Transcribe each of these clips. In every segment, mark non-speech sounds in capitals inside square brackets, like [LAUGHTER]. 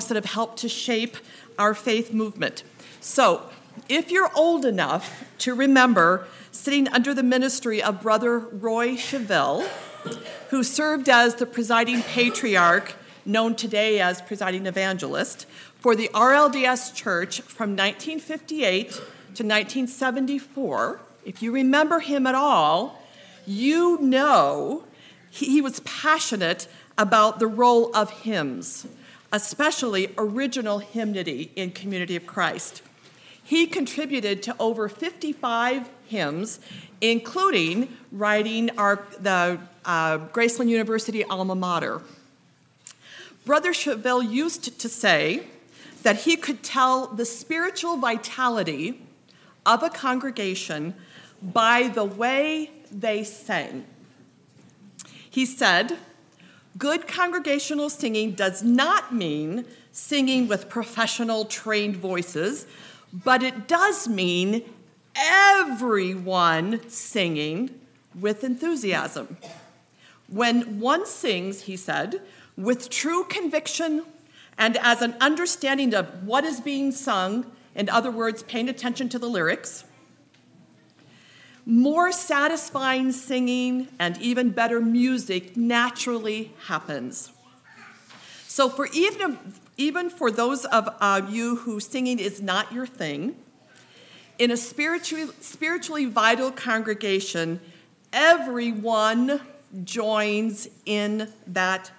songs that have helped to shape our faith movement. So, if you're old enough to remember sitting under the ministry of Brother Roy Cheville, who served as the presiding patriarch, known today as presiding evangelist, for the RLDS Church from 1958 to 1974, if you remember him at all, you know he was passionate about the role of hymns, especially original hymnody in Community of Christ. He contributed to over 55 hymns, including writing our, the uh, Graceland University alma mater. Brother Cheville used to say that he could tell the spiritual vitality of a congregation by the way they sang. He said, Good congregational singing does not mean singing with professional trained voices, but it does mean everyone singing with enthusiasm. When one sings, he said, with true conviction and as an understanding of what is being sung, in other words, paying attention to the lyrics, more satisfying singing and even better music naturally happens. So, for even, even for those of uh, you who singing is not your thing, in a spiritually, spiritually vital congregation, everyone joins in that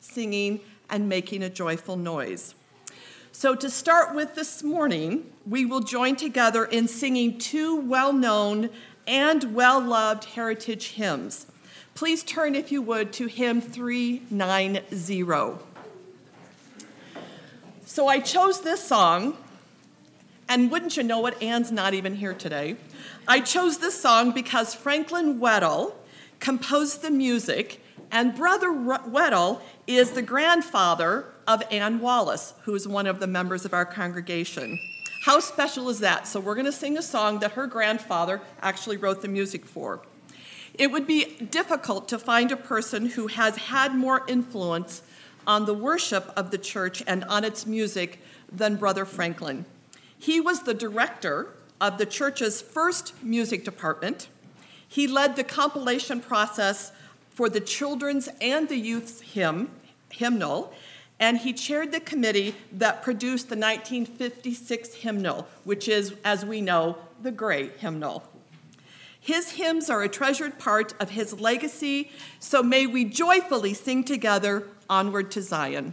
singing and making a joyful noise. So, to start with this morning, we will join together in singing two well known and well loved heritage hymns. Please turn, if you would, to hymn 390. So I chose this song, and wouldn't you know it, Anne's not even here today. I chose this song because Franklin Weddle composed the music, and Brother Weddle is the grandfather of Anne Wallace, who is one of the members of our congregation. How special is that? So, we're going to sing a song that her grandfather actually wrote the music for. It would be difficult to find a person who has had more influence on the worship of the church and on its music than Brother Franklin. He was the director of the church's first music department. He led the compilation process for the children's and the youth's hymn, hymnal, and he chaired the committee that produced the 1956 hymnal, which is, as we know, the great hymnal. His hymns are a treasured part of his legacy, so may we joyfully sing together Onward to Zion.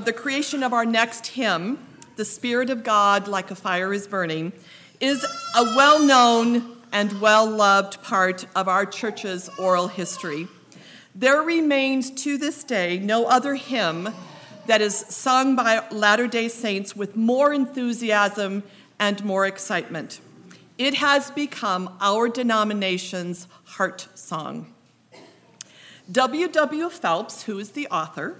Of the creation of our next hymn, The Spirit of God Like a Fire is Burning, is a well known and well loved part of our church's oral history. There remains to this day no other hymn that is sung by Latter day Saints with more enthusiasm and more excitement. It has become our denomination's heart song. W. W. Phelps, who is the author,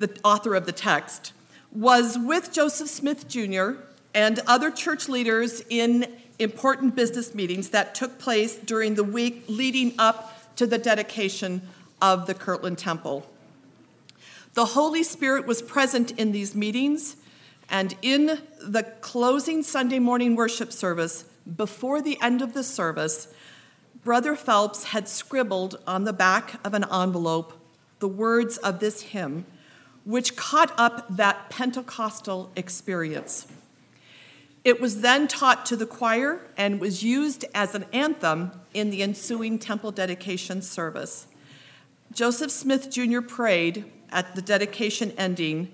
the author of the text, was with Joseph Smith Jr. and other church leaders in important business meetings that took place during the week leading up to the dedication of the Kirtland Temple. The Holy Spirit was present in these meetings, and in the closing Sunday morning worship service, before the end of the service, Brother Phelps had scribbled on the back of an envelope the words of this hymn, which caught up that Pentecostal experience. It was then taught to the choir and was used as an anthem in the ensuing temple dedication service. Joseph Smith Jr. prayed at the dedication ending.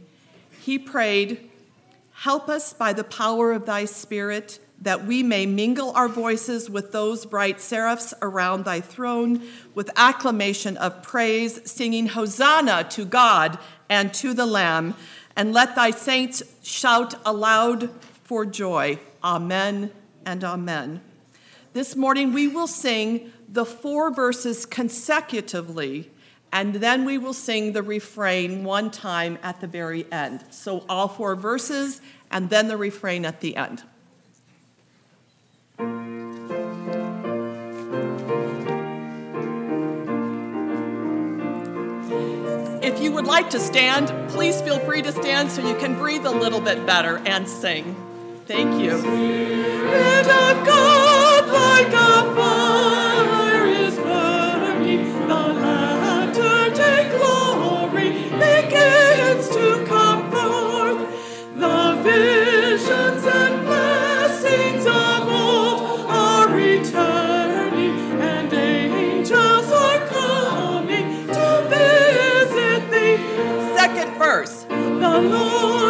He prayed, Help us by the power of thy Spirit that we may mingle our voices with those bright seraphs around thy throne with acclamation of praise, singing Hosanna to God and to the Lamb, and let thy saints shout aloud for joy. Amen and amen. This morning we will sing the four verses consecutively, and then we will sing the refrain one time at the very end. So, all four verses, and then the refrain at the end. Would like to stand, please feel free to stand so you can breathe a little bit better and sing. Thank you. The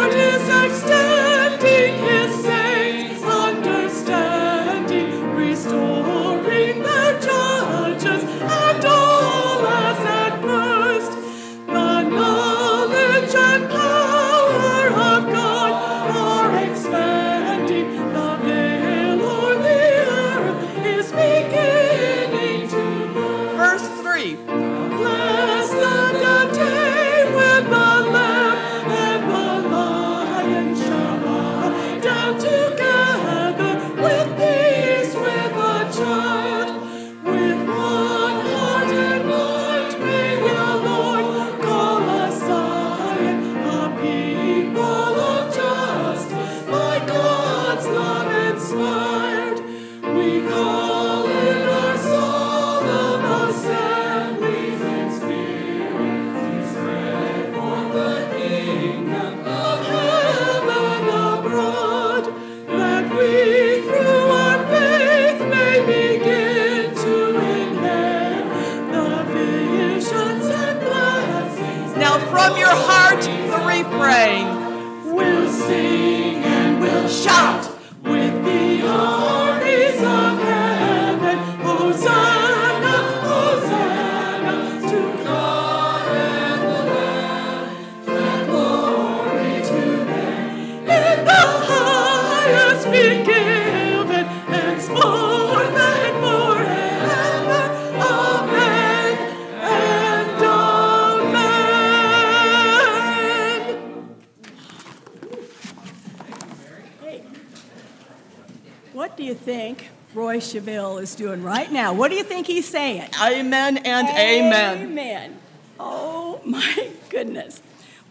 think he's saying? Amen and amen. Amen. Oh my goodness.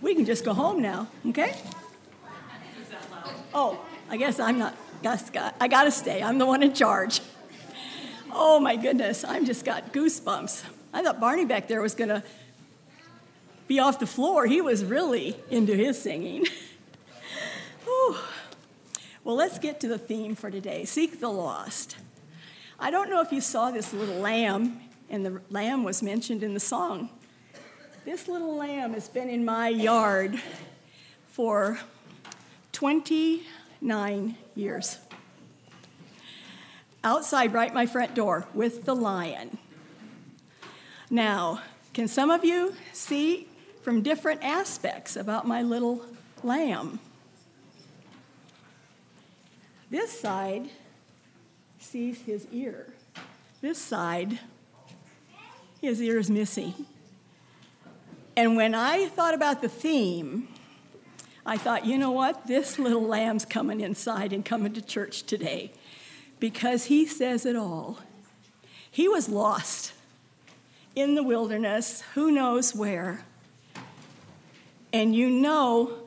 We can just go home now, okay? Oh, I guess I'm not. I gotta stay. I'm the one in charge. Oh my goodness, I'm just got goosebumps. I thought Barney back there was gonna be off the floor. He was really into his singing. [LAUGHS] Well, let's get to the theme for today Seek the Lost. I don't know if you saw this little lamb, and the lamb was mentioned in the song. This little lamb has been in my yard for 29 years. Outside, right my front door, with the lion. Now, can some of you see from different aspects about my little lamb? This side sees his ear. This side, his ear is missing. And when I thought about the theme, I thought, you know what? This little lamb's coming inside and coming to church today because he says it all. He was lost in the wilderness, who knows where. And you know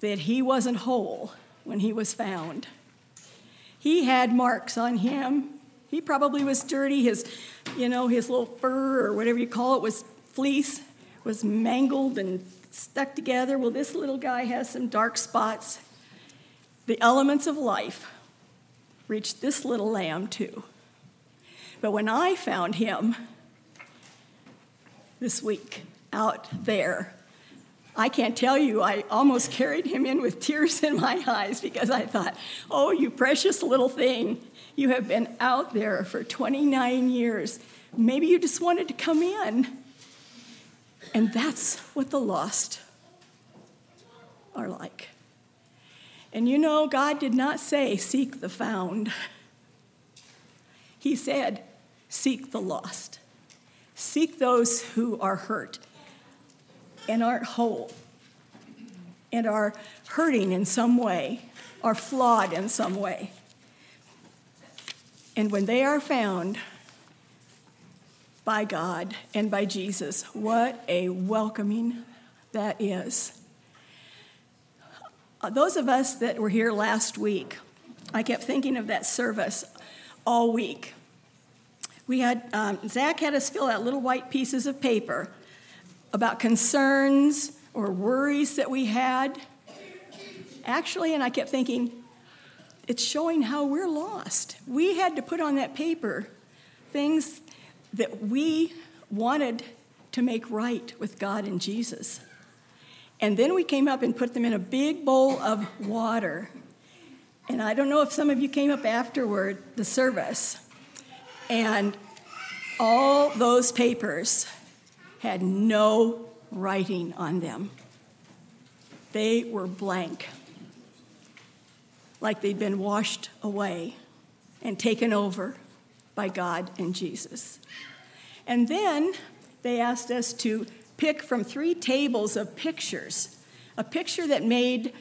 that he wasn't whole when he was found. He had marks on him. He probably was dirty. His, you know, his little fur or whatever you call it was fleece, was mangled and stuck together. Well, this little guy has some dark spots. The elements of life reached this little lamb too. But when I found him this week out there, I can't tell you, I almost carried him in with tears in my eyes because I thought, oh, you precious little thing. You have been out there for 29 years. Maybe you just wanted to come in. And that's what the lost are like. And you know, God did not say, seek the found. He said, seek the lost. Seek those who are hurt and aren't whole and are hurting in some way, are flawed in some way. And when they are found by God and by Jesus, what a welcoming that is. Uh, those of us that were here last week, I kept thinking of that service all week. We had, um, Zach had us fill out little white pieces of paper about concerns or worries that we had. Actually, and I kept thinking, it's showing how we're lost. We had to put on that paper things that we wanted to make right with God and Jesus. And then we came up and put them in a big bowl of water. And I don't know if some of you came up afterward, the service, and all those papers had no writing on them. They were blank, like they'd been washed away and taken over by God and Jesus. And then they asked us to pick from three tables of pictures a picture that made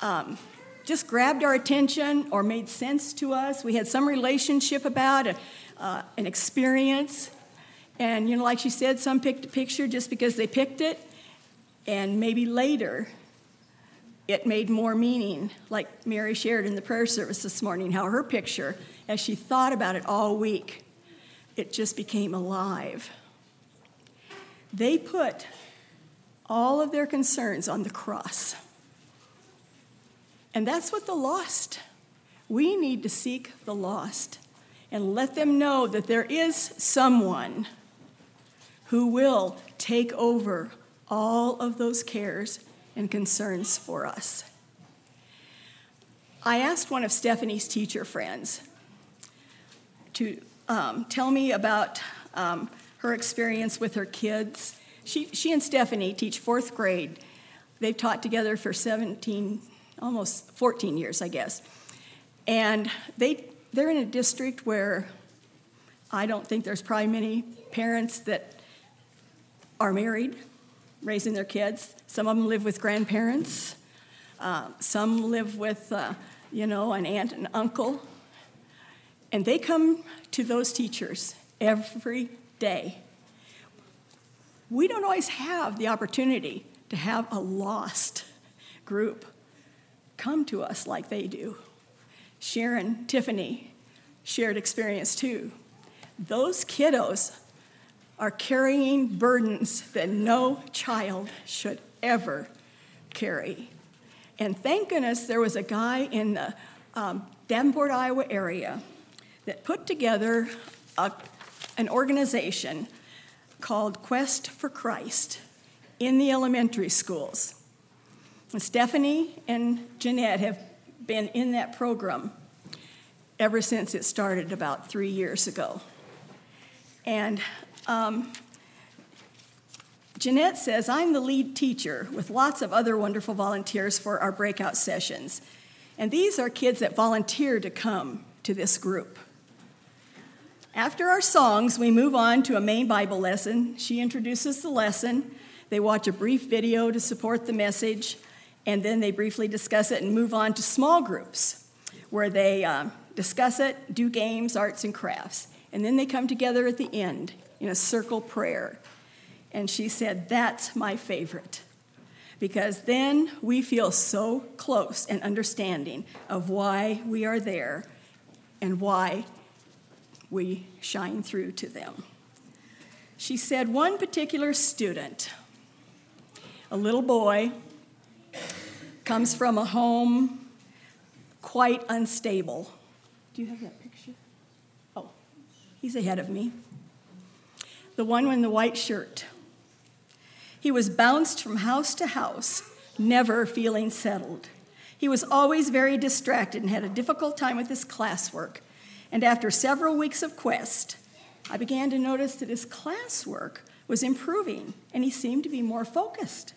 um, just grabbed our attention or made sense to us. We had some relationship about a, uh, an experience. And, you know, like she said, some picked a picture just because they picked it, and maybe later it made more meaning, like Mary shared in the prayer service this morning, how her picture, as she thought about it all week, it just became alive. They put all of their concerns on the cross. And that's what the lost. We need to seek the lost and let them know that there is someone who will take over all of those cares and concerns for us. I asked one of Stephanie's teacher friends to um, tell me about um, her experience with her kids. She, she and Stephanie teach fourth grade. They've taught together for 17, almost 14 years, I guess. And they, they're in a district where I don't think there's probably many parents that are married, raising their kids. Some of them live with grandparents. Uh, some live with, uh, you know, an aunt and uncle. And they come to those teachers every day. We don't always have the opportunity to have a lost group come to us like they do. Sharon, Tiffany shared experience too. Those kiddos are carrying burdens that no child should ever carry. And thank goodness there was a guy in the um, Davenport, Iowa area that put together a, an organization called Quest for Christ in the elementary schools. And Stephanie and Jeanette have been in that program ever since it started about three years ago. And um, Jeanette says, I'm the lead teacher with lots of other wonderful volunteers for our breakout sessions. And these are kids that volunteer to come to this group. After our songs, we move on to a main Bible lesson. She introduces the lesson. They watch a brief video to support the message, and then they briefly discuss it and move on to small groups where they uh, discuss it, do games, arts, and crafts. And then they come together at the end in a circle prayer. And she said, That's my favorite. because then we feel so close and understanding of why we are there and why we shine through to them. She said one particular student, a little boy, comes from a home quite unstable. Do you have that he's ahead of me. The one in the white shirt. He was bounced from house to house, never feeling settled. He was always very distracted and had a difficult time with his classwork. And after several weeks of quest, I began to notice that his classwork was improving and he seemed to be more focused.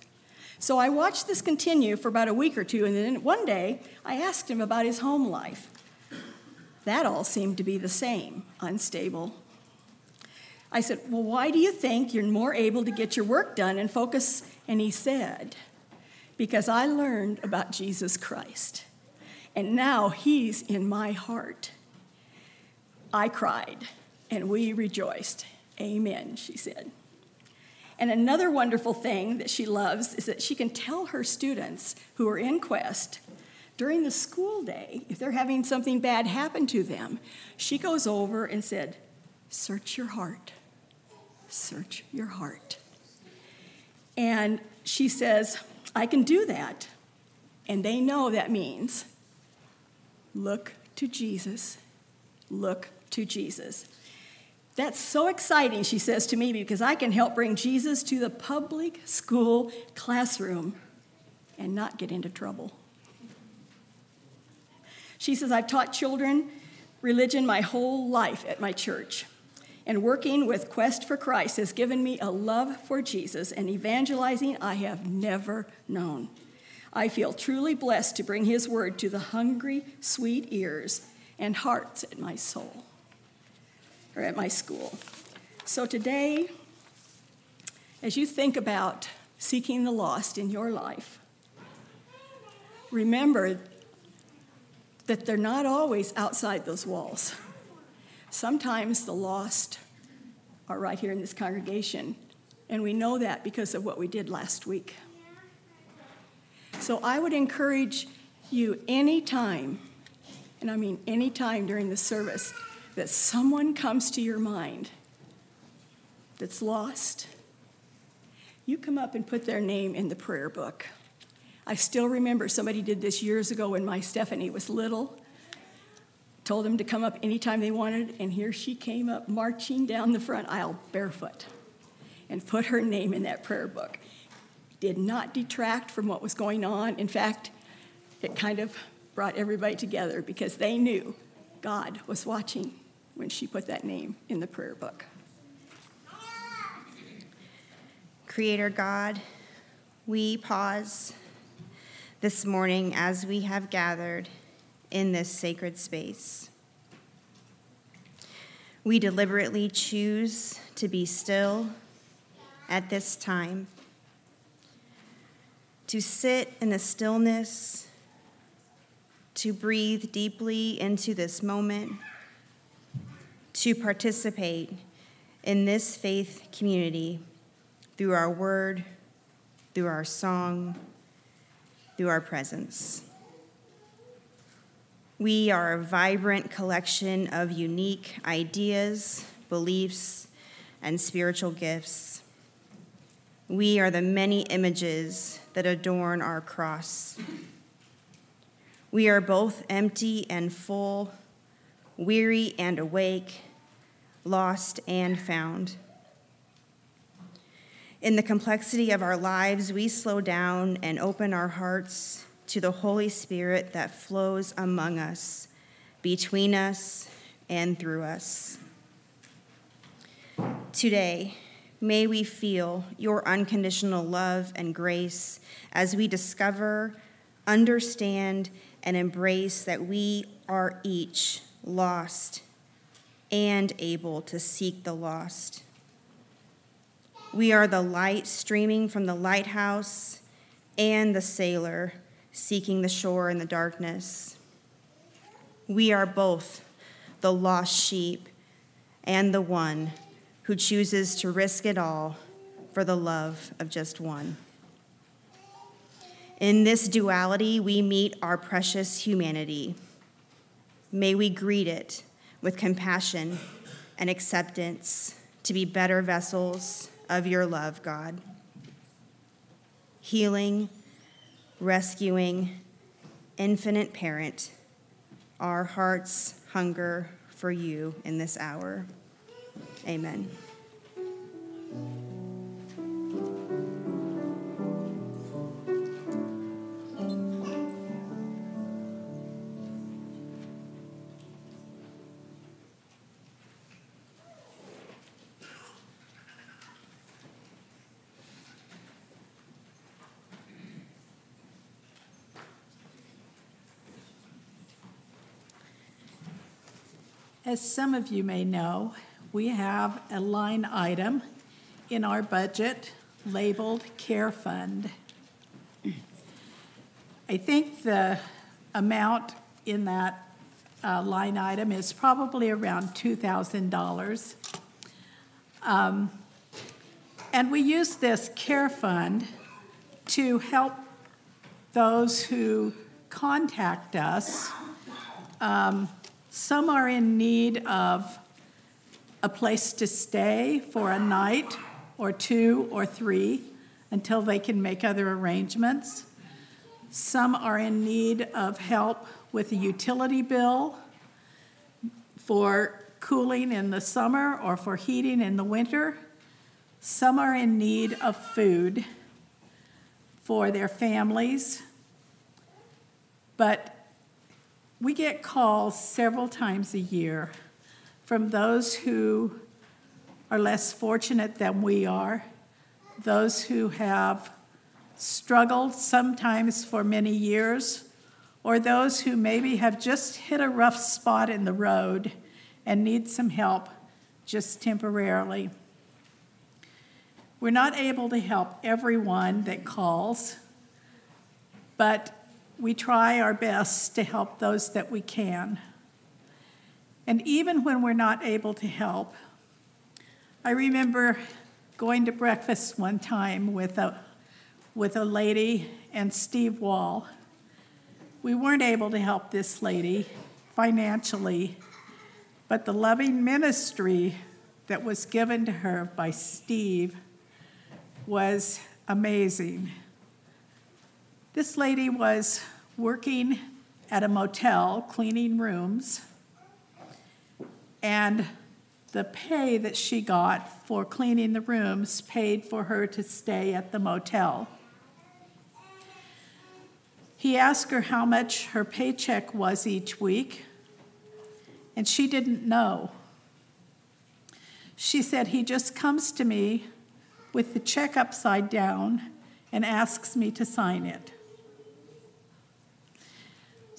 So I watched this continue for about a week or two, and then one day I asked him about his home life. That all seemed to be the same unstable, I said, Well, why do you think you're more able to get your work done and focus? And he said, Because I learned about Jesus Christ, and now he's in my heart. I cried, and we rejoiced. Amen, she said. And another wonderful thing that she loves is that she can tell her students who are in Quest during the school day, if they're having something bad happen to them, she goes over and said, Search your heart search your heart. And she says, I can do that. And they know that means look to Jesus. Look to Jesus. That's so exciting, she says to me, because I can help bring Jesus to the public school classroom and not get into trouble. She says, I've taught children religion my whole life at my church and working with Quest for Christ has given me a love for Jesus and evangelizing I have never known. I feel truly blessed to bring his word to the hungry, sweet ears and hearts at my soul or at my school. So today, as you think about seeking the lost in your life, remember that they're not always outside those walls. Sometimes the lost are right here in this congregation, and we know that because of what we did last week. So I would encourage you anytime, and I mean anytime during the service, that someone comes to your mind that's lost, you come up and put their name in the prayer book. I still remember somebody did this years ago when my Stephanie was little told them to come up anytime they wanted, and here she came up marching down the front aisle barefoot and put her name in that prayer book. Did not detract from what was going on. In fact, it kind of brought everybody together because they knew God was watching when she put that name in the prayer book. Creator God, we pause this morning as we have gathered in this sacred space. We deliberately choose to be still at this time, to sit in the stillness, to breathe deeply into this moment, to participate in this faith community through our word, through our song, through our presence. We are a vibrant collection of unique ideas, beliefs, and spiritual gifts. We are the many images that adorn our cross. We are both empty and full, weary and awake, lost and found. In the complexity of our lives, we slow down and open our hearts to the Holy Spirit that flows among us, between us, and through us. Today, may we feel your unconditional love and grace as we discover, understand, and embrace that we are each lost and able to seek the lost. We are the light streaming from the lighthouse and the sailor seeking the shore in the darkness. We are both the lost sheep and the one who chooses to risk it all for the love of just one. In this duality, we meet our precious humanity. May we greet it with compassion and acceptance to be better vessels of your love, God. Healing, rescuing, infinite parent, our hearts hunger for you in this hour. Amen. As some of you may know, we have a line item in our budget labeled Care Fund. I think the amount in that uh, line item is probably around $2,000. Um, and we use this Care Fund to help those who contact us um, some are in need of a place to stay for a night or two or three until they can make other arrangements. Some are in need of help with a utility bill for cooling in the summer or for heating in the winter. Some are in need of food for their families. But we get calls several times a year from those who are less fortunate than we are, those who have struggled sometimes for many years, or those who maybe have just hit a rough spot in the road and need some help just temporarily. We're not able to help everyone that calls, but we try our best to help those that we can. And even when we're not able to help, I remember going to breakfast one time with a, with a lady and Steve Wall. We weren't able to help this lady financially, but the loving ministry that was given to her by Steve was amazing. This lady was working at a motel cleaning rooms, and the pay that she got for cleaning the rooms paid for her to stay at the motel. He asked her how much her paycheck was each week, and she didn't know. She said, He just comes to me with the check upside down and asks me to sign it.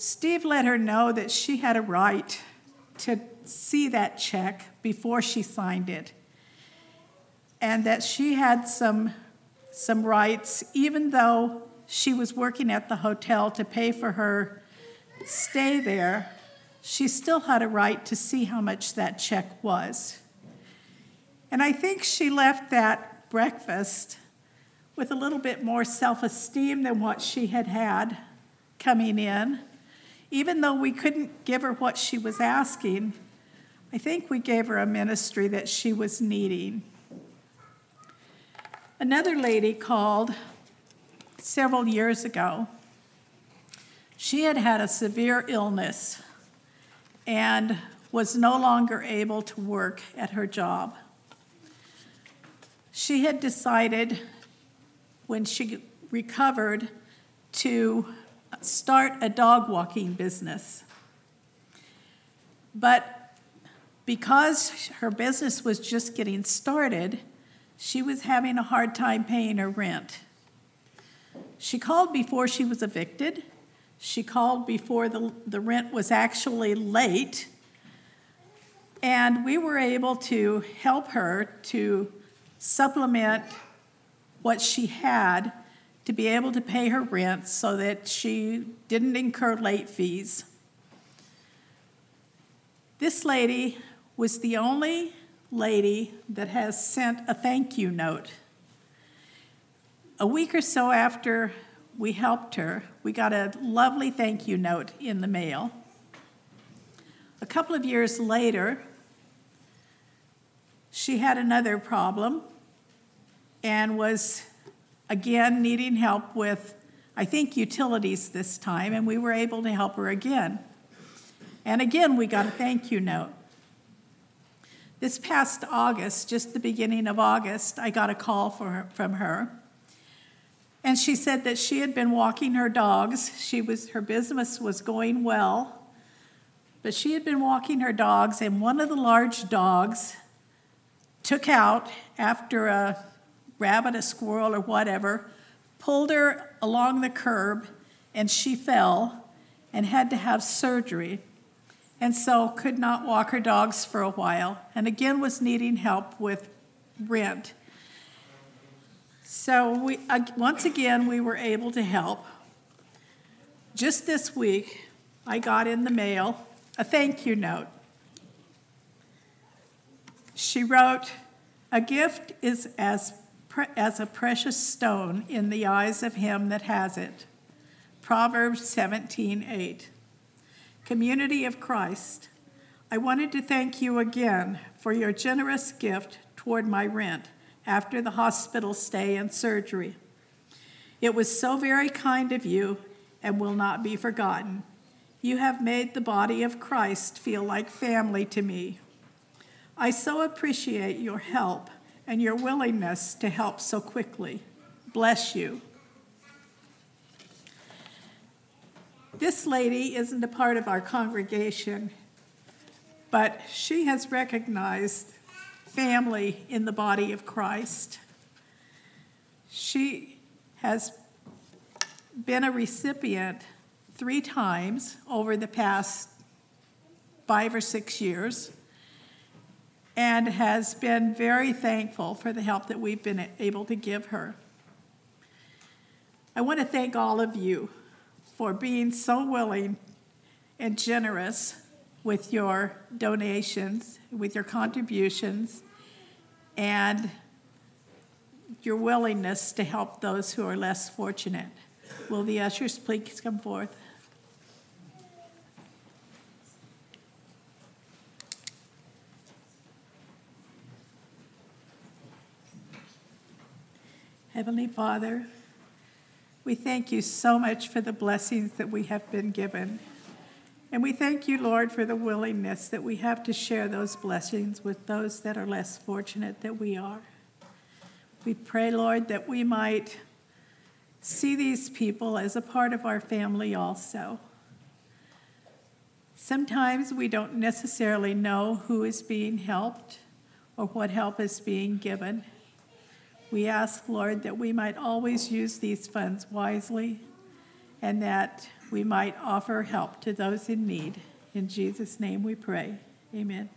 Steve let her know that she had a right to see that check before she signed it, and that she had some, some rights, even though she was working at the hotel to pay for her stay there, she still had a right to see how much that check was. And I think she left that breakfast with a little bit more self esteem than what she had had coming in. Even though we couldn't give her what she was asking, I think we gave her a ministry that she was needing. Another lady called several years ago. She had had a severe illness and was no longer able to work at her job. She had decided when she recovered to start a dog walking business. But because her business was just getting started, she was having a hard time paying her rent. She called before she was evicted. She called before the, the rent was actually late. And we were able to help her to supplement what she had to be able to pay her rent so that she didn't incur late fees. This lady was the only lady that has sent a thank you note. A week or so after we helped her. We got a lovely thank you note in the mail. A couple of years later, she had another problem and was again needing help with, I think, utilities this time, and we were able to help her again. And again, we got a thank you note. This past August, just the beginning of August, I got a call her, from her. And she said that she had been walking her dogs. She was, her business was going well, but she had been walking her dogs, and one of the large dogs took out after a rabbit, a squirrel, or whatever, pulled her along the curb, and she fell and had to have surgery and so could not walk her dogs for a while, and again was needing help with rent. So we, once again, we were able to help. Just this week, I got in the mail a thank you note. She wrote, A gift is as, pre- as a precious stone in the eyes of him that has it. Proverbs 17 8. Community of Christ, I wanted to thank you again for your generous gift toward my rent after the hospital stay and surgery. It was so very kind of you and will not be forgotten. You have made the body of Christ feel like family to me. I so appreciate your help and your willingness to help so quickly. Bless you. This lady isn't a part of our congregation, but she has recognized family in the body of Christ. She has been a recipient three times over the past five or six years and has been very thankful for the help that we've been able to give her. I want to thank all of you for being so willing and generous with your donations, with your contributions, and your willingness to help those who are less fortunate. Will the ushers please come forth? Heavenly Father, we thank you so much for the blessings that we have been given. And we thank you, Lord, for the willingness that we have to share those blessings with those that are less fortunate than we are. We pray, Lord, that we might see these people as a part of our family also. Sometimes we don't necessarily know who is being helped or what help is being given. We ask, Lord, that we might always use these funds wisely and that we might offer help to those in need. In Jesus' name we pray. Amen.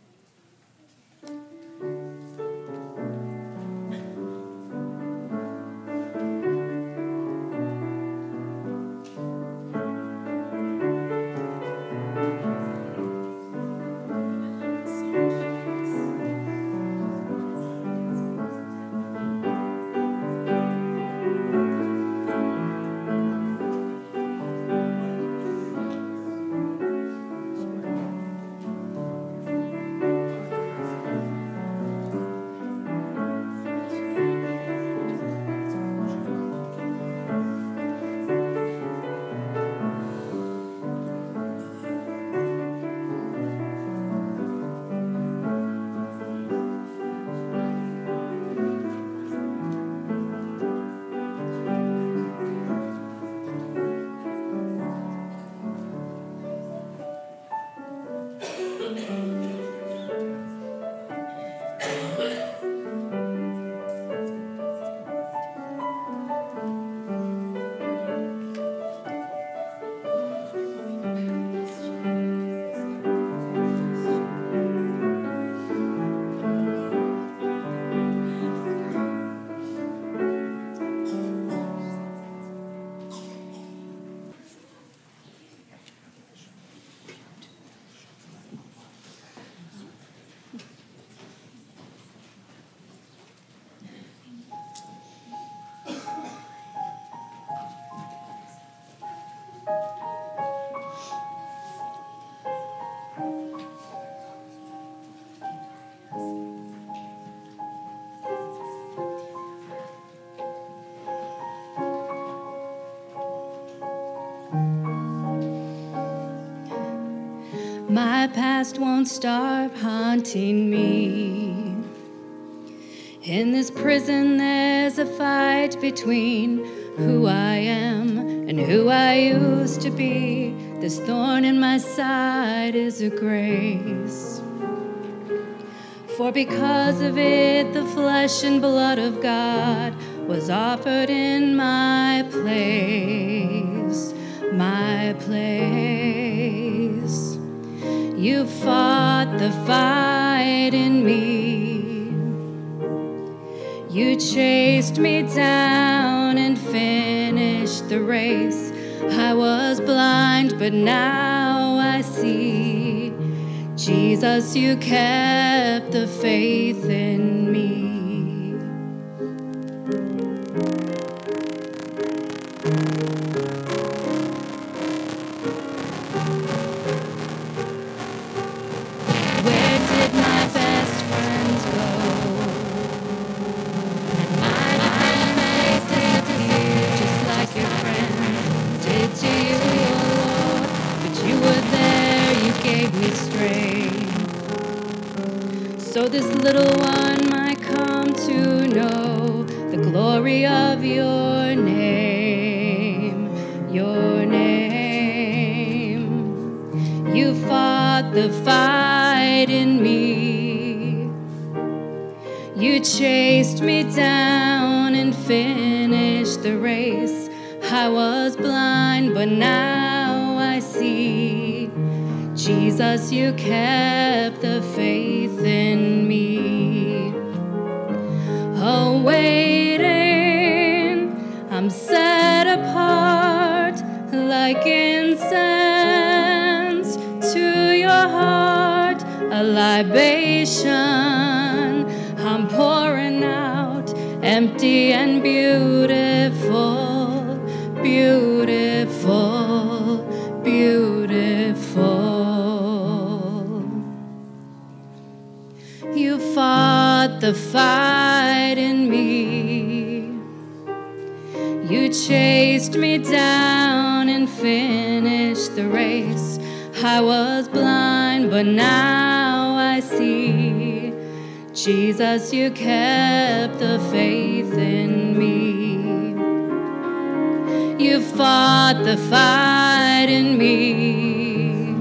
My past won't stop haunting me. In this prison, there's a fight between who I am and who I used to be. This thorn in my side is a grace. For because of it, the flesh and blood of God was offered in my place, my place. You fought the fight in me. You chased me down and finished the race. I was blind, but now I see. Jesus, you kept the faith in you kept You kept the faith in me. You fought the fight in me.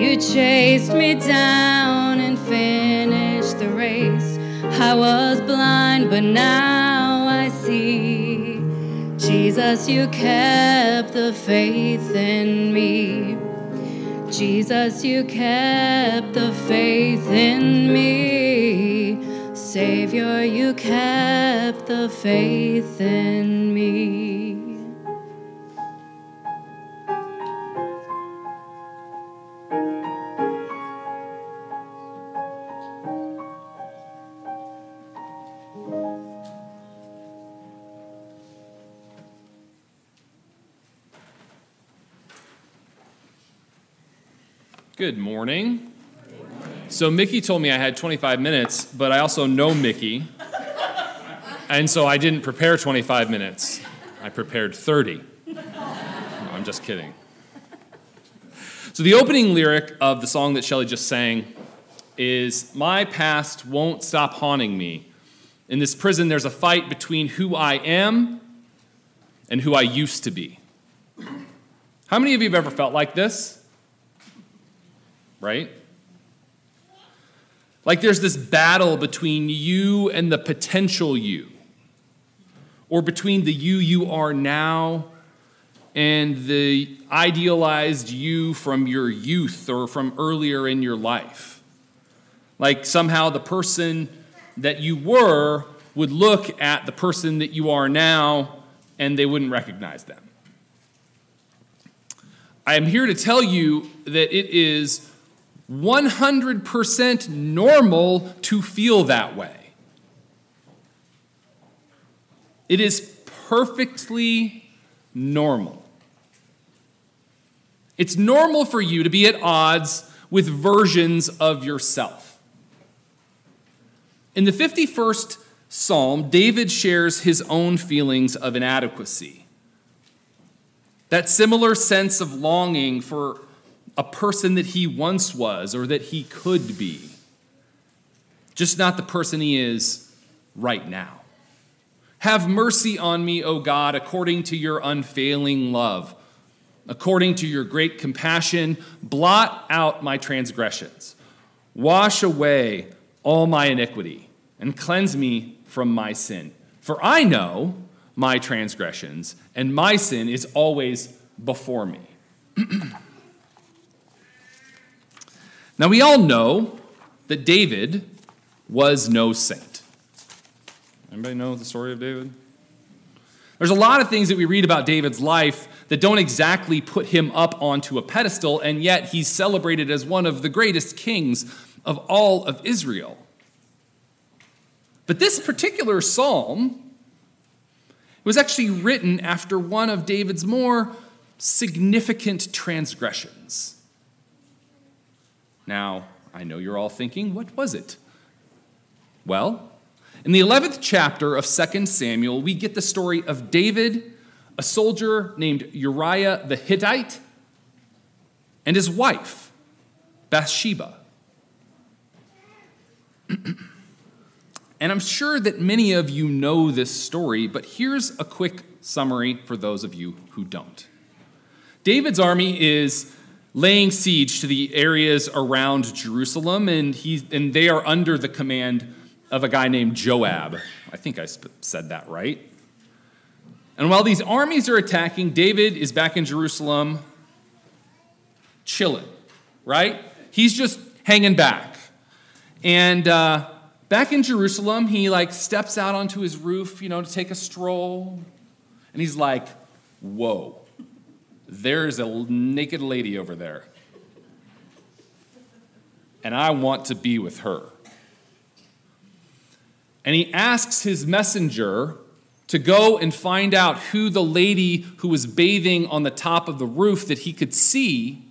You chased me down and finished the race. I was blind, but now I see. Jesus, you kept the faith in me. Jesus, you kept the faith in me. Savior, you kept the faith in me. Good morning. So, Mickey told me I had 25 minutes, but I also know Mickey. And so I didn't prepare 25 minutes. I prepared 30. No, I'm just kidding. So, the opening lyric of the song that Shelley just sang is My past won't stop haunting me. In this prison, there's a fight between who I am and who I used to be. How many of you have ever felt like this? right? Like there's this battle between you and the potential you, or between the you you are now and the idealized you from your youth or from earlier in your life. Like somehow the person that you were would look at the person that you are now and they wouldn't recognize them. I am here to tell you that it is 100% normal to feel that way. It is perfectly normal. It's normal for you to be at odds with versions of yourself. In the 51st Psalm, David shares his own feelings of inadequacy. That similar sense of longing for a person that he once was or that he could be, just not the person he is right now. Have mercy on me, O God, according to your unfailing love. According to your great compassion, blot out my transgressions. Wash away all my iniquity and cleanse me from my sin. For I know my transgressions, and my sin is always before me. [CLEARS THROAT] now, we all know that David was no saint. Anybody know the story of David? There's a lot of things that we read about David's life that don't exactly put him up onto a pedestal, and yet he's celebrated as one of the greatest kings of all of Israel. But this particular psalm was actually written after one of David's more significant transgressions. Now, I know you're all thinking, what was it? Well, in the 11th chapter of 2 Samuel, we get the story of David, a soldier named Uriah the Hittite, and his wife, Bathsheba. [CLEARS THROAT] and I'm sure that many of you know this story, but here's a quick summary for those of you who don't. David's army is laying siege to the areas around Jerusalem, and, he, and they are under the command of a guy named Joab. I think I said that right. And while these armies are attacking, David is back in Jerusalem chilling, right? He's just hanging back. And uh, back in Jerusalem, he like steps out onto his roof, you know, to take a stroll. And he's like, whoa, there's a naked lady over there. And I want to be with her. And he asks his messenger to go and find out who the lady who was bathing on the top of the roof that he could see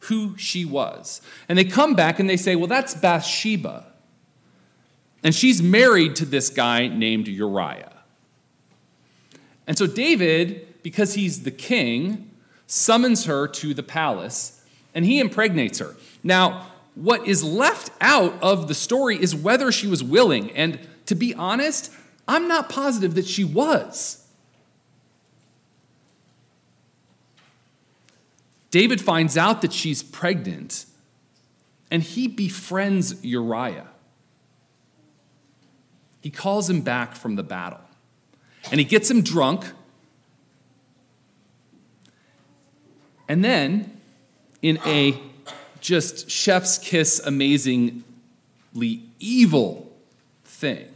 who she was. And they come back and they say, Well, that's Bathsheba. And she's married to this guy named Uriah. And so David, because he's the king, summons her to the palace and he impregnates her. Now, what is left out of the story is whether she was willing. And to be honest, I'm not positive that she was. David finds out that she's pregnant and he befriends Uriah. He calls him back from the battle and he gets him drunk. And then, in a just chef's kiss, amazingly evil thing,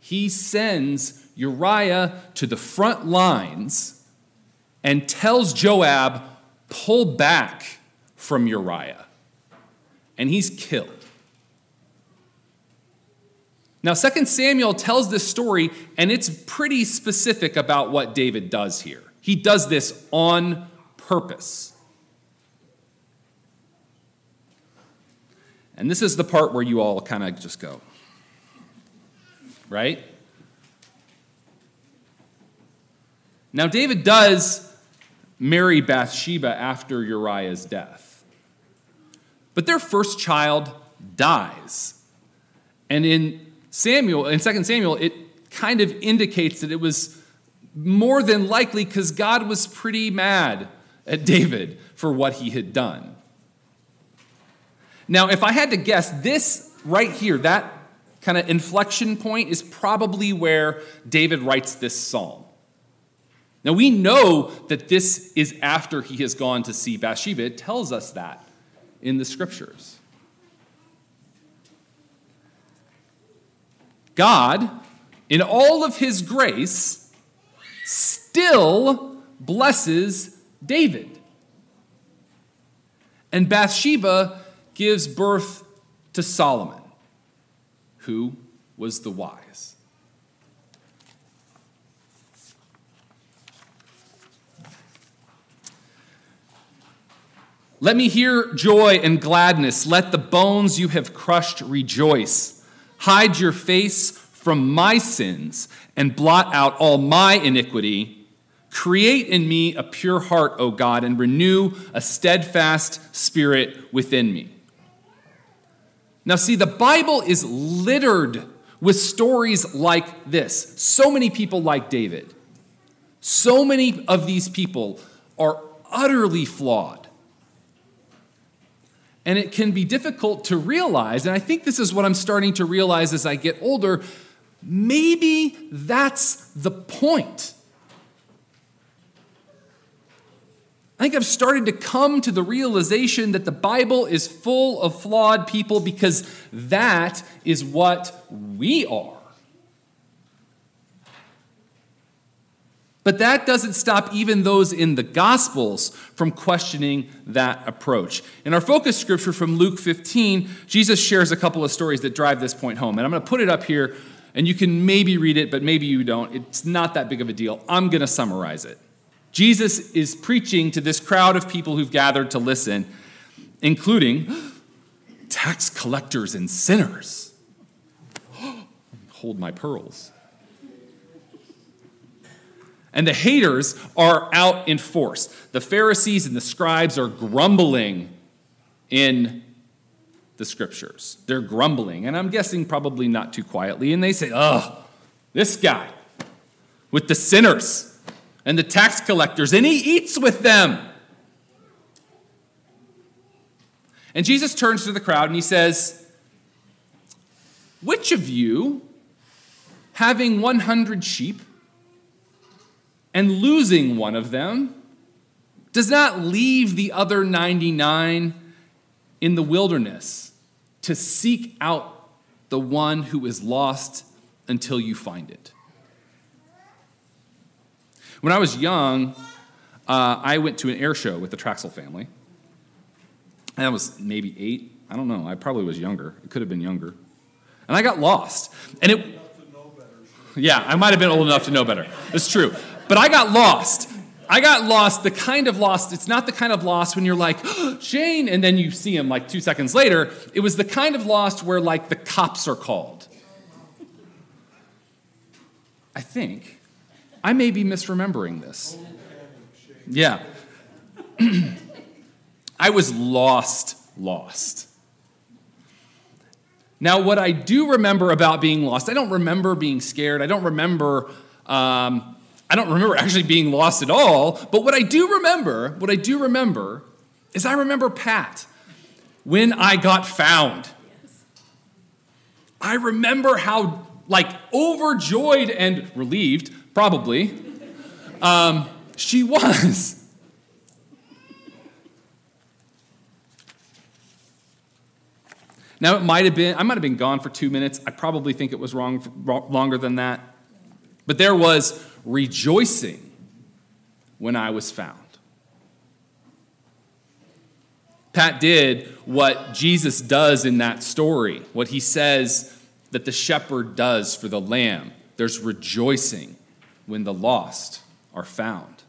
he sends Uriah to the front lines and tells Joab, pull back from Uriah. And he's killed. Now, 2 Samuel tells this story, and it's pretty specific about what David does here. He does this on purpose. And this is the part where you all kind of just go, right? Now, David does marry Bathsheba after Uriah's death, but their first child dies. And in Samuel, in 2 Samuel, it kind of indicates that it was more than likely because God was pretty mad at David for what he had done. Now, if I had to guess, this right here, that kind of inflection point is probably where David writes this psalm. Now, we know that this is after he has gone to see Bathsheba. It tells us that in the scriptures. God, in all of his grace, still blesses David. And Bathsheba gives birth to Solomon, who was the wise. Let me hear joy and gladness. Let the bones you have crushed rejoice. Hide your face from my sins and blot out all my iniquity Create in me a pure heart, O God, and renew a steadfast spirit within me. Now, see, the Bible is littered with stories like this. So many people like David. So many of these people are utterly flawed. And it can be difficult to realize, and I think this is what I'm starting to realize as I get older. Maybe that's the point. I think I've started to come to the realization that the Bible is full of flawed people because that is what we are. But that doesn't stop even those in the Gospels from questioning that approach. In our focus scripture from Luke 15, Jesus shares a couple of stories that drive this point home. And I'm going to put it up here, and you can maybe read it, but maybe you don't. It's not that big of a deal. I'm going to summarize it. Jesus is preaching to this crowd of people who've gathered to listen, including tax collectors and sinners. [GASPS] Hold my pearls. And the haters are out in force. The Pharisees and the scribes are grumbling in the scriptures. They're grumbling, and I'm guessing probably not too quietly. And they say, Oh, this guy with the sinners and the tax collectors, and he eats with them. And Jesus turns to the crowd and he says, Which of you, having 100 sheep, and losing one of them, does not leave the other 99 in the wilderness to seek out the one who is lost until you find it. When I was young, uh, I went to an air show with the Traxel family. And I was maybe eight. I don't know. I probably was younger. It could have been younger. And I got lost. And it. Yeah, I might have been old enough to know better. It's true. But I got lost. I got lost, the kind of lost, it's not the kind of lost when you're like, oh, Shane, and then you see him like two seconds later. It was the kind of lost where like the cops are called. I think. I may be misremembering this. Yeah. [CLEARS THROAT] I was lost, lost. Now, what I do remember about being lost, I don't remember being scared. I don't remember um, I don't remember actually being lost at all, but what I do remember, what I do remember is I remember Pat when I got found. I remember how like overjoyed and relieved, probably, um, she was. Now, it might have been, I might have been gone for two minutes. I probably think it was wrong, longer than that. But there was rejoicing when I was found. Pat did what Jesus does in that story, what he says that the shepherd does for the lamb. There's rejoicing when the lost are found.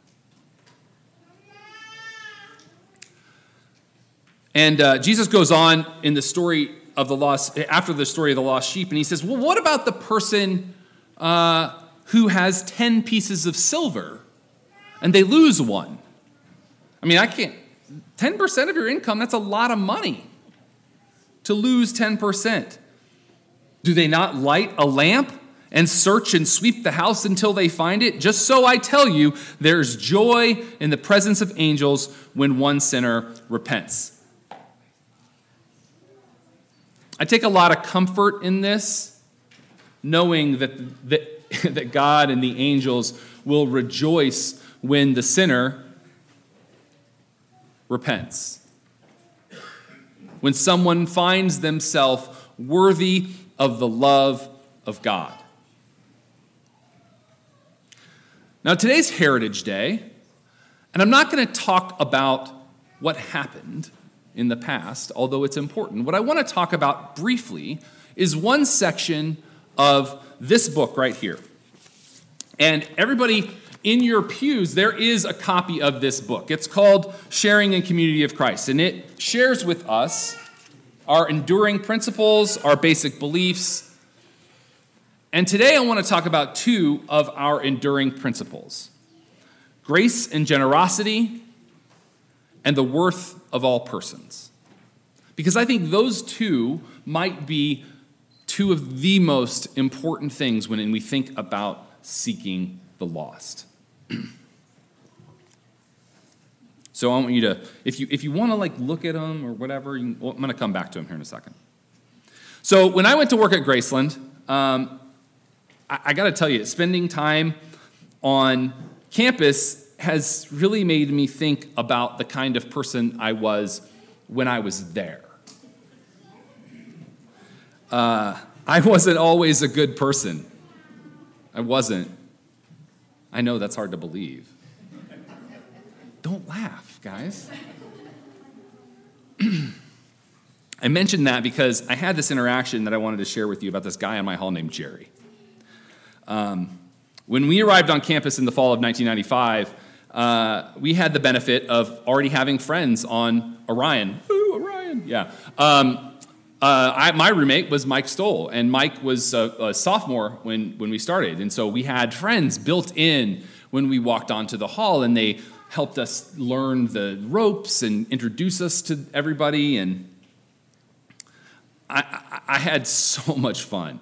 And uh, Jesus goes on in the story of the lost, after the story of the lost sheep, and he says, Well, what about the person uh, who has 10 pieces of silver and they lose one. I mean, I can't, 10% of your income, that's a lot of money to lose 10%. Do they not light a lamp and search and sweep the house until they find it? Just so I tell you, there's joy in the presence of angels when one sinner repents. I take a lot of comfort in this, knowing that, that [LAUGHS] that God and the angels will rejoice when the sinner repents. When someone finds themselves worthy of the love of God. Now, today's Heritage Day, and I'm not going to talk about what happened in the past, although it's important. What I want to talk about briefly is one section of this book right here. And everybody in your pews, there is a copy of this book. It's called Sharing in Community of Christ, and it shares with us our enduring principles, our basic beliefs. And today I want to talk about two of our enduring principles grace and generosity, and the worth of all persons. Because I think those two might be two of the most important things when we think about seeking the lost. [CLEARS THROAT] so I want you to, if you if you want to like look at them or whatever, well, I'm going to come back to them here in a second. So when I went to work at Graceland, um, I, I got to tell you, spending time on campus has really made me think about the kind of person I was when I was there. Uh, I wasn't always a good person. I wasn't. I know that's hard to believe. Don't laugh, guys. [CLEARS THROAT] I mentioned that because I had this interaction that I wanted to share with you about this guy in my hall named Jerry. Um, when we arrived on campus in the fall of 1995, uh, we had the benefit of already having friends on Orion. Ooh, Orion, yeah. Um, uh, I, my roommate was Mike Stoll, and Mike was a, a, sophomore when, when we started. And so we had friends built in when we walked onto the hall, and they helped us learn the ropes and introduce us to everybody. And I, I, I had so much fun.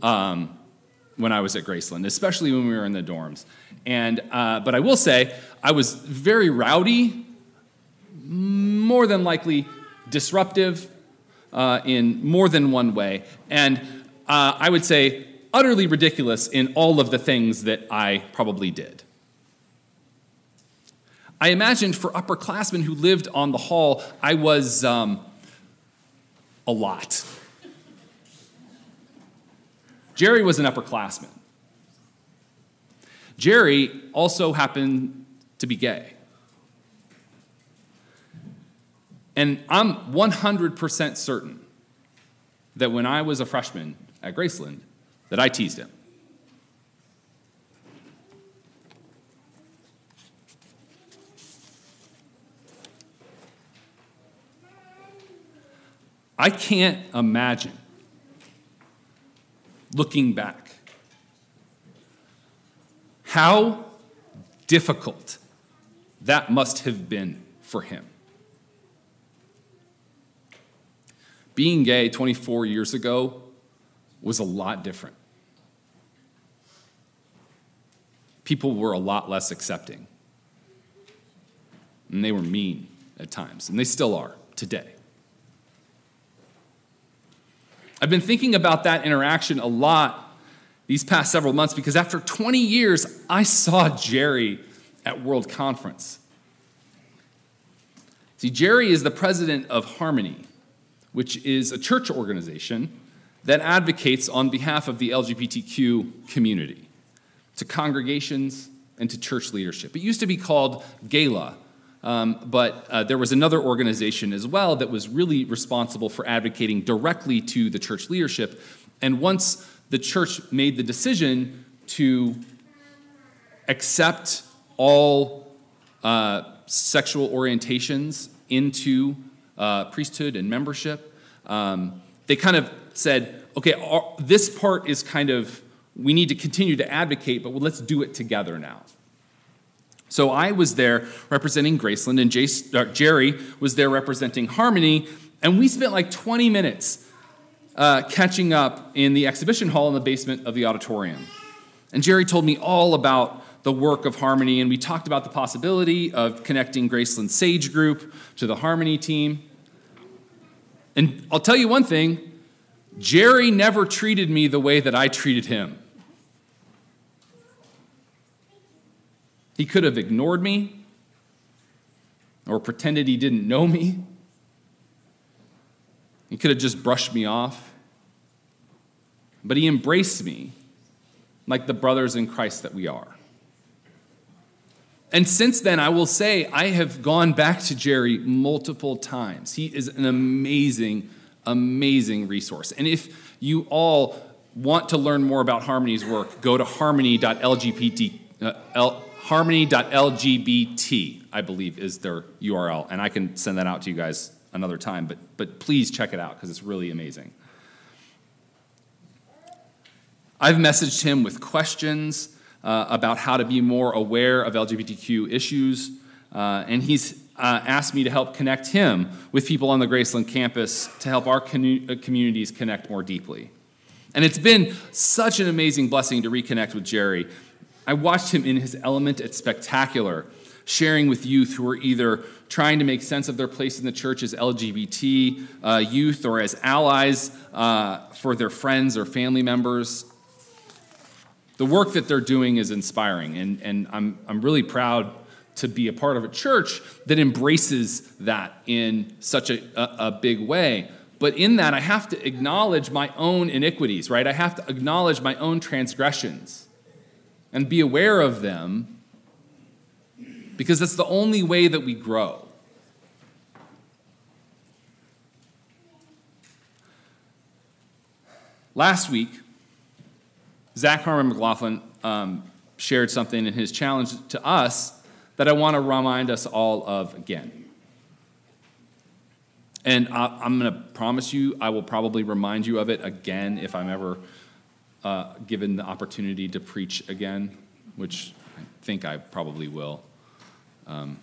Um, when I was at Graceland, especially when we were in the dorms. And, uh, but I will say, I was very rowdy, more than likely disruptive uh, in more than one way, and uh, I would say utterly ridiculous in all of the things that I probably did. I imagined for upperclassmen who lived on the hall, I was um, a lot. Jerry was an upperclassman. Jerry also happened to be gay. And I'm 100% certain that when I was a freshman at Graceland, that I teased him. I can't imagine looking back. How difficult that must have been for him. Being gay 24 years ago was a lot different. People were a lot less accepting. And they were mean at times, and they still are today. I've been thinking about that interaction a lot these past several months because after 20 years, I saw Jerry at World Conference. See, Jerry is the president of Harmony, which is a church organization that advocates on behalf of the LGBTQ community to congregations and to church leadership. It used to be called GALA, um, but uh, there was another organization as well that was really responsible for advocating directly to the church leadership. And once the church made the decision to accept all uh, sexual orientations into uh, priesthood and membership, um, they kind of said, okay, our, this part is kind of, we need to continue to advocate, but let's do it together now. So I was there representing Graceland, and Jace, uh, Jerry was there representing Harmony, and we spent like 20 minutes uh, catching up in the exhibition hall in the basement of the auditorium. And Jerry told me all about the work of Harmony, and we talked about the possibility of connecting Graceland Sage Group to the Harmony team. And I'll tell you one thing Jerry never treated me the way that I treated him. He could have ignored me or pretended he didn't know me. He could have just brushed me off. But he embraced me like the brothers in Christ that we are. And since then, I will say, I have gone back to Jerry multiple times. He is an amazing, amazing resource. And if you all want to learn more about Harmony's work, go to harmony.lgbt. Uh, harmony.lgbt, I believe, is their URL. And I can send that out to you guys another time, but, but please check it out because it's really amazing. I've messaged him with questions. uh, about how to be more aware of LGBTQ issues, uh, and he's uh, asked me to help connect him with people on the Graceland campus to help our uh, communities connect more deeply. And it's been such an amazing blessing to reconnect with Jerry. I watched him in his element at Spectacular, sharing with youth who are either trying to make sense of their place in the church as LGBT uh, youth or as allies uh, for their friends or family members. The work that they're doing is inspiring, and, and I'm, I'm really proud to be a part of a church that embraces that in such a, a, a big way. But in that, I have to acknowledge my own iniquities, right? I have to acknowledge my own transgressions and be aware of them because that's the only way that we grow. Last week, Zach Harmon McLaughlin um, shared something in his challenge to us that I want to remind us all of again. And I, am going to promise you, I will probably remind you of it again if I'm ever uh, given the opportunity to preach again, which I think I probably will. Um,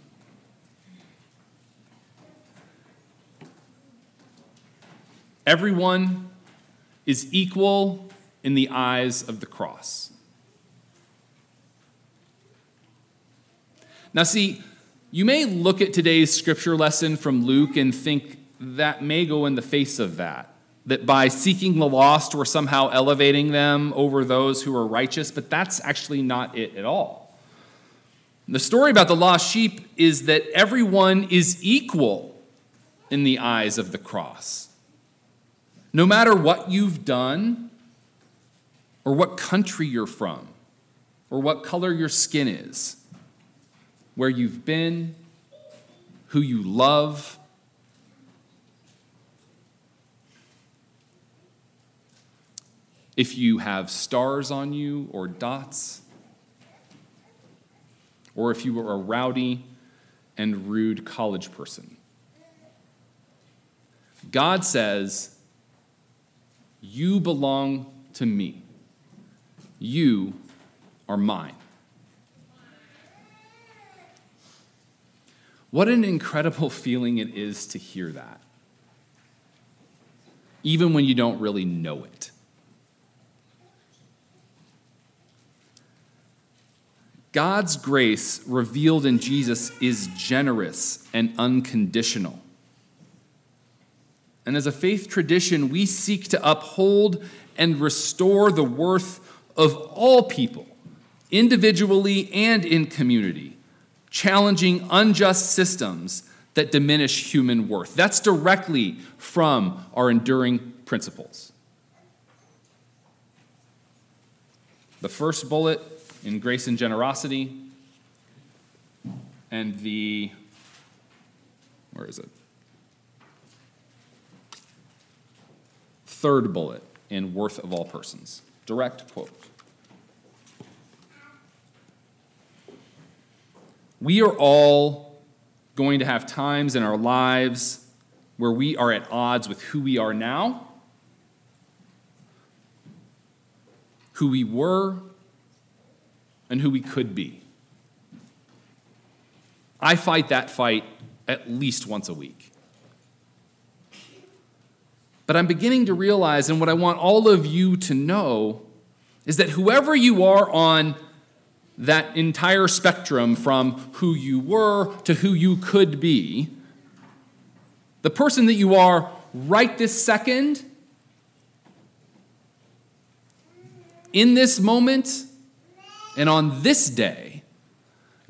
everyone is equal in the eyes of the cross. Now, see, you may look at today's scripture lesson from Luke and think that may go in the face of that. That by seeking the lost, we're somehow elevating them over those who are righteous, but that's actually not it at all. The story about the lost sheep is that everyone is equal in the eyes of the cross. No matter what you've done, or what country you're from, or what color your skin is, where you've been, who you love, if you have stars on you or dots, or if you were a rowdy and rude college person. God says, You belong to me. You are mine. What an incredible [LAUGHS] feeling it is to hear that, even when you don't really know it. God's grace revealed in Jesus is generous and unconditional. And as a faith tradition, we seek to uphold and restore the worth of all people, individually and in community, challenging unjust systems that diminish human worth. That's directly from our enduring principles. The first bullet in grace and generosity, and the, where is it? Third bullet in worth of all persons. Direct quote. We are all going to have times in our lives where we are at odds with who we are now, who we were, and who we could be. I fight that fight at least once a week. But I'm beginning to realize, and what I want all of you to know, is that whoever you are on that entire spectrum from who you were to who you could be, the person that you are right this second, in this moment, and on this day,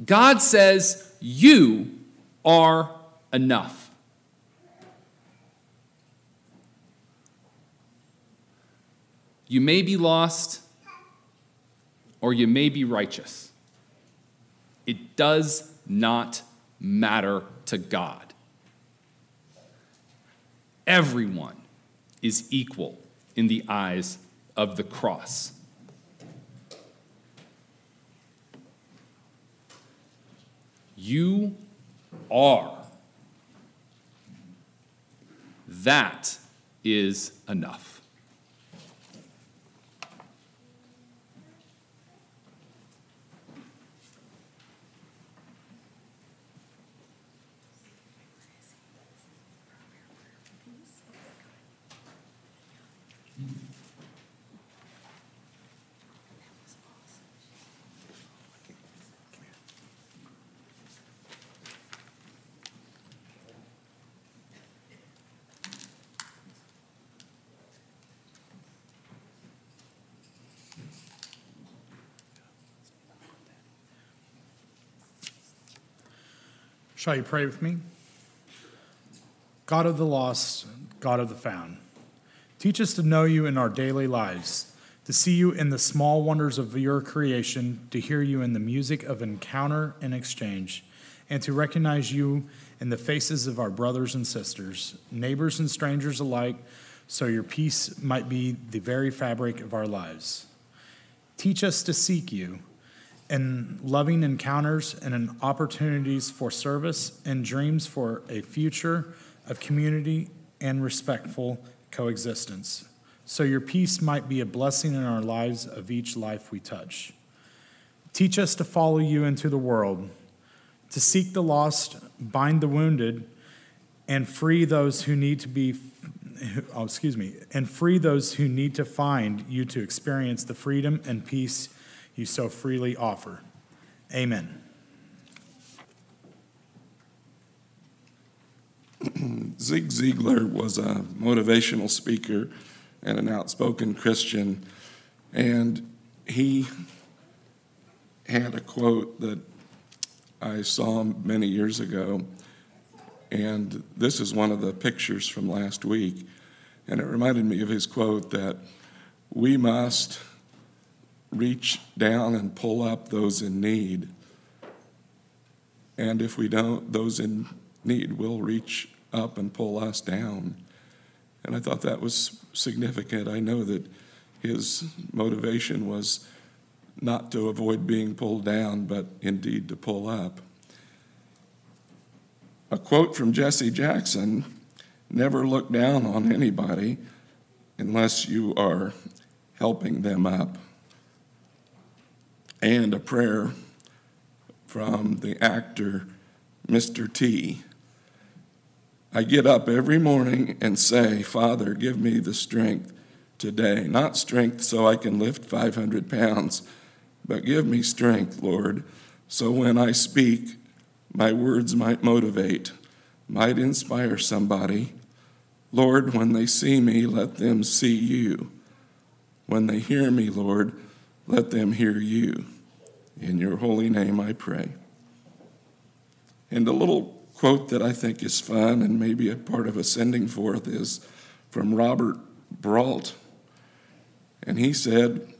God says, You are enough. You may be lost or you may be righteous. It does not matter to God. Everyone is equal in the eyes of the cross. You are. That is enough. Shall you pray with me? God of the lost, God of the found, teach us to know you in our daily lives, to see you in the small wonders of your creation, to hear you in the music of encounter and exchange, and to recognize you in the faces of our brothers and sisters, neighbors and strangers alike, so your peace might be the very fabric of our lives. Teach us to seek you in loving encounters and opportunities for service and dreams for a future of community and respectful coexistence. So your peace might be a blessing in our lives of each life we touch. Teach us to follow you into the world, to seek the lost, bind the wounded, and free those who need to be oh, excuse me, and free those who need to find you to experience the freedom and peace you so freely offer. Amen. [CLEARS THROAT] Zig Ziglar was a motivational speaker and an outspoken Christian, and he had a quote that I saw many years ago, and this is one of the pictures from last week, and it reminded me of his quote that we must reach down and pull up those in need. And if we don't, those in need will reach up and pull us down. And I thought that was significant. I know that his motivation was not to avoid being pulled down, but indeed to pull up. A quote from Jesse Jackson never look down on anybody unless you are helping them up and a prayer from the actor Mr. T. I get up every morning and say, Father, give me the strength today. Not strength so I can lift 500 pounds, but give me strength, Lord, so when I speak, my words might motivate, might inspire somebody. Lord, when they see me, let them see you. When they hear me, Lord, let them hear you. In your holy name I pray. And a little quote that I think is fun and maybe a part of a sending forth is from Robert Brault. And he said,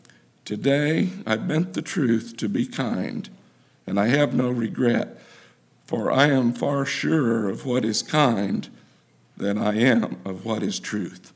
Today I bent the truth to be kind, and I have no regret, for I am far surer of what is kind than I am of what is truth.